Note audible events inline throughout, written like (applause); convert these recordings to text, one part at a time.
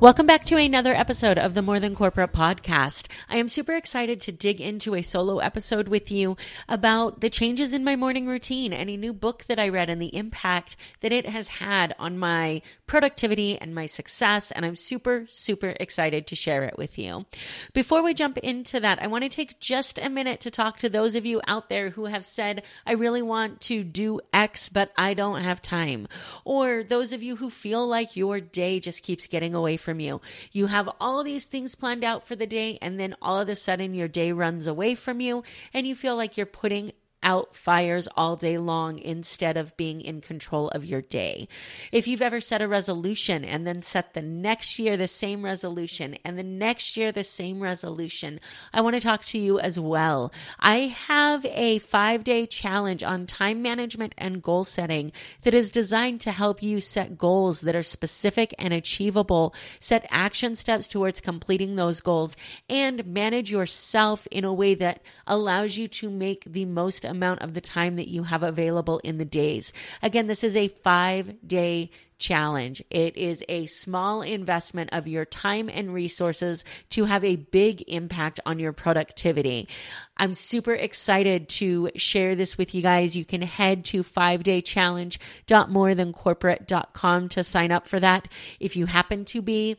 Welcome back to another episode of the More Than Corporate podcast. I am super excited to dig into a solo episode with you about the changes in my morning routine and a new book that I read and the impact that it has had on my productivity and my success. And I'm super, super excited to share it with you. Before we jump into that, I want to take just a minute to talk to those of you out there who have said, I really want to do X, but I don't have time. Or those of you who feel like your day just keeps getting away from from you. You have all these things planned out for the day, and then all of a sudden your day runs away from you, and you feel like you're putting out fires all day long instead of being in control of your day. If you've ever set a resolution and then set the next year the same resolution and the next year the same resolution, I want to talk to you as well. I have a five day challenge on time management and goal setting that is designed to help you set goals that are specific and achievable, set action steps towards completing those goals, and manage yourself in a way that allows you to make the most amount of the time that you have available in the days. Again, this is a five day challenge. It is a small investment of your time and resources to have a big impact on your productivity. I'm super excited to share this with you guys. You can head to 5daychallenge.morethancorporate.com to sign up for that. If you happen to be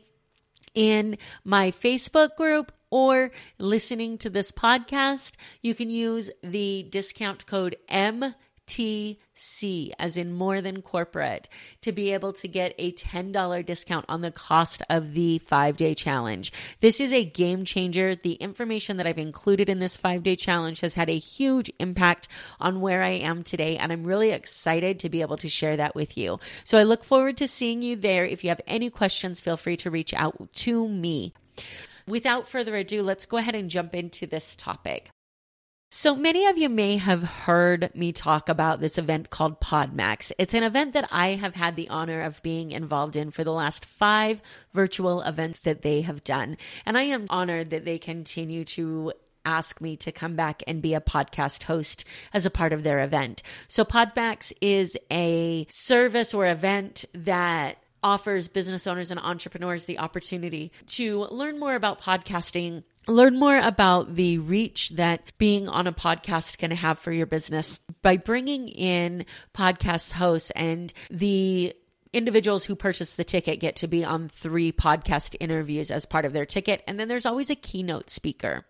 in my Facebook group, or listening to this podcast, you can use the discount code MTC, as in more than corporate, to be able to get a $10 discount on the cost of the five day challenge. This is a game changer. The information that I've included in this five day challenge has had a huge impact on where I am today, and I'm really excited to be able to share that with you. So I look forward to seeing you there. If you have any questions, feel free to reach out to me. Without further ado, let's go ahead and jump into this topic. So many of you may have heard me talk about this event called PodMax. It's an event that I have had the honor of being involved in for the last five virtual events that they have done. And I am honored that they continue to ask me to come back and be a podcast host as a part of their event. So PodMax is a service or event that offers business owners and entrepreneurs the opportunity to learn more about podcasting learn more about the reach that being on a podcast can have for your business. By bringing in podcast hosts and the individuals who purchase the ticket get to be on three podcast interviews as part of their ticket. And then there's always a keynote speaker.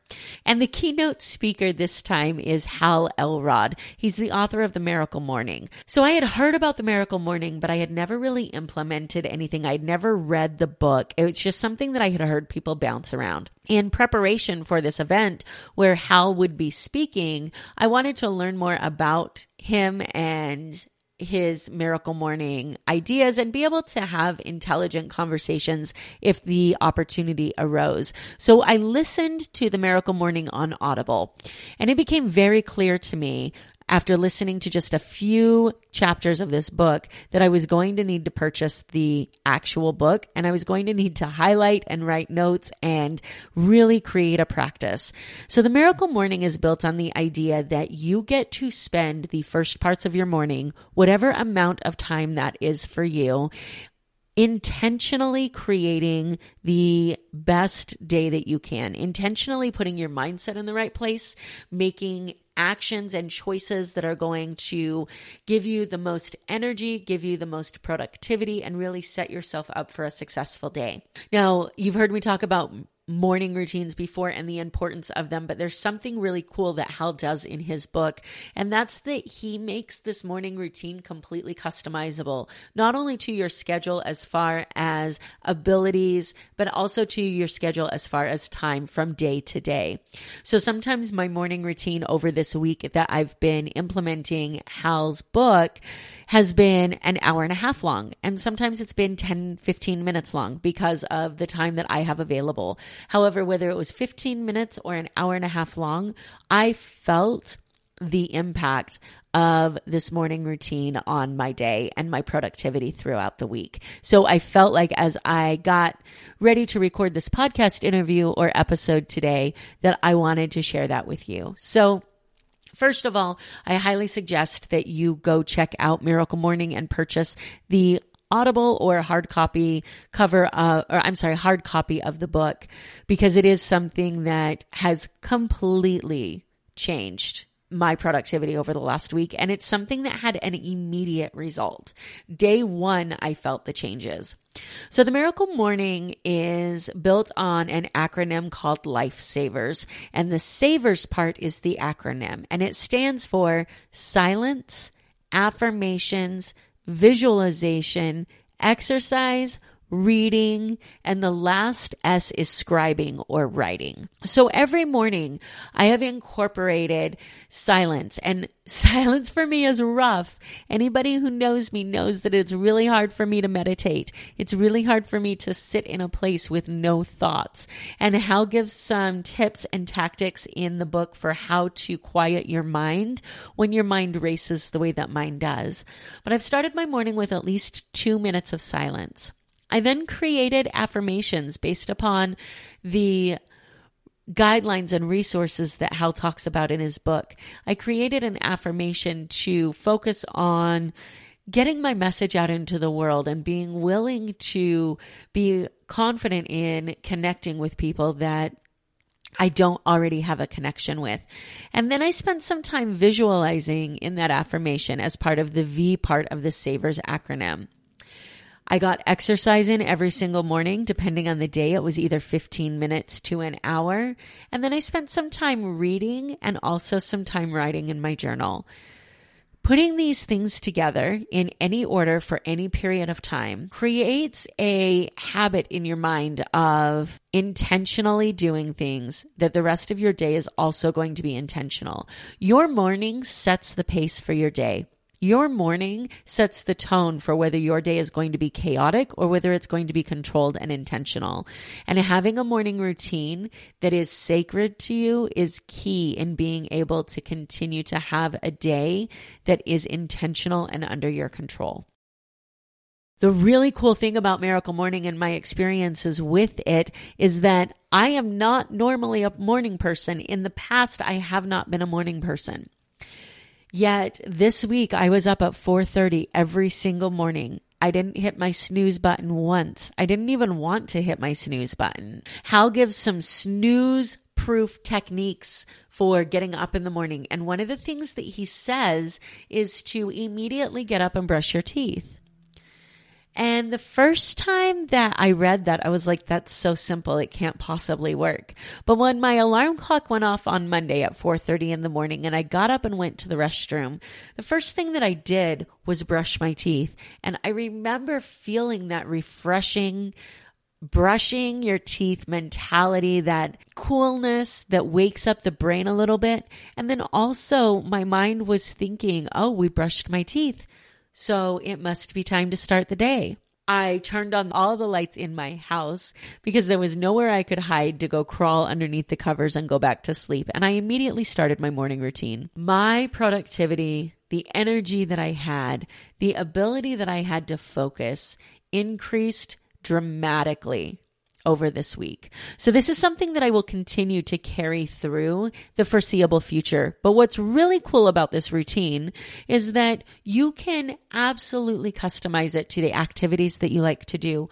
And the keynote speaker this time is Hal Elrod. He's the author of The Miracle Morning. So I had heard about The Miracle Morning, but I had never really implemented anything. I'd never read the book. It was just something that I had heard people bounce around. In preparation for this event where Hal would be speaking, I wanted to learn more about him and his miracle morning ideas and be able to have intelligent conversations if the opportunity arose. So I listened to the miracle morning on Audible and it became very clear to me after listening to just a few chapters of this book that I was going to need to purchase the actual book and I was going to need to highlight and write notes and really create a practice. So the miracle morning is built on the idea that you get to spend the first parts of your morning, whatever amount of time that is for you, intentionally creating the best day that you can, intentionally putting your mindset in the right place, making actions and choices that are going to give you the most energy, give you the most productivity, and really set yourself up for a successful day. Now, you've heard me talk about morning routines before and the importance of them, but there's something really cool that Hal does in his book, and that's that he makes this morning routine completely customizable, not only to your schedule as far as abilities, but also to your schedule as far as time from day to day. So sometimes my morning routine over this week that I've been implementing Hal's book has been an hour and a half long, and sometimes it's been 10, 15 minutes long because of the time that I have available. However, whether it was 15 minutes or an hour and a half long, I felt the impact of this morning routine on my day and my productivity throughout the week. So I felt like as I got ready to record this podcast interview or episode today that I wanted to share that with you. So First of all, I highly suggest that you go check out Miracle Morning and purchase the Audible or hard copy cover, or I'm sorry, hard copy of the book because it is something that has completely changed my productivity over the last week. And it's something that had an immediate result. Day one, I felt the changes. So, the Miracle Morning is built on an acronym called Lifesavers. And the Savers part is the acronym, and it stands for silence, affirmations, visualization, exercise, reading, and the last S is scribing or writing. So every morning I have incorporated silence and (laughs) silence for me is rough. Anybody who knows me knows that it's really hard for me to meditate. It's really hard for me to sit in a place with no thoughts. And Hal gives some tips and tactics in the book for how to quiet your mind when your mind races the way that mine does. But I've started my morning with at least two minutes of silence. I then created affirmations based upon the guidelines and resources that Hal talks about in his book. I created an affirmation to focus on getting my message out into the world and being willing to be confident in connecting with people that I don't already have a connection with. And then I spent some time visualizing in that affirmation as part of the V part of the SAVERS acronym. I got exercise in every single morning, depending on the day. It was either 15 minutes to an hour. And then I spent some time reading and also some time writing in my journal. Putting these things together in any order for any period of time creates a habit in your mind of intentionally doing things that the rest of your day is also going to be intentional. Your morning sets the pace for your day. Your morning sets the tone for whether your day is going to be chaotic or whether it's going to be controlled and intentional. And having a morning routine that is sacred to you is key in being able to continue to have a day that is intentional and under your control. The really cool thing about Miracle Morning and my experiences with it is that I am not normally a morning person. In the past, I have not been a morning person. Yet this week I was up at 4:30 every single morning. I didn't hit my snooze button once. I didn't even want to hit my snooze button. Hal gives some snooze proof techniques for getting up in the morning. And one of the things that he says is to immediately get up and brush your teeth. And the first time that I read that, I was like, that's so simple. It can't possibly work. But when my alarm clock went off on Monday at 4.30 in the morning and I got up and went to the restroom, the first thing that I did was brush my teeth. And I remember feeling that refreshing, brushing your teeth mentality, that coolness that wakes up the brain a little bit. And then also my mind was thinking, oh, we brushed my teeth. So it must be time to start the day. I turned on all the lights in my house because there was nowhere I could hide to go crawl underneath the covers and go back to sleep. And I immediately started my morning routine. My productivity, the energy that I had, the ability that I had to focus increased dramatically over this week. So this is something that I will continue to carry through the foreseeable future. But what's really cool about this routine is that you can absolutely customize it to the activities that you like to do.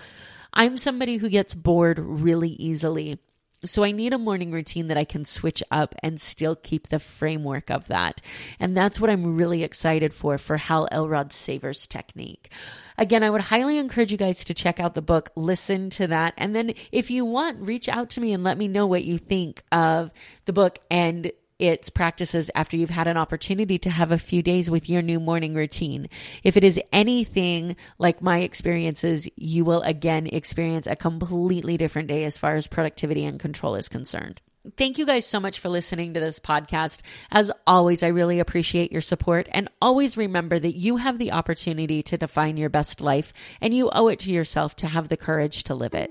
I'm somebody who gets bored really easily. So I need a morning routine that I can switch up and still keep the framework of that. And that's what I'm really excited for, for Hal Elrod's Savers technique. Again, I would highly encourage you guys to check out the book, listen to that. And then if you want, reach out to me and let me know what you think of the book and its practices after you've had an opportunity to have a few days with your new morning routine. If it is anything like my experiences, you will again experience a completely different day as far as productivity and control is concerned. Thank you guys so much for listening to this podcast. As always, I really appreciate your support and always remember that you have the opportunity to define your best life and you owe it to yourself to have the courage to live it.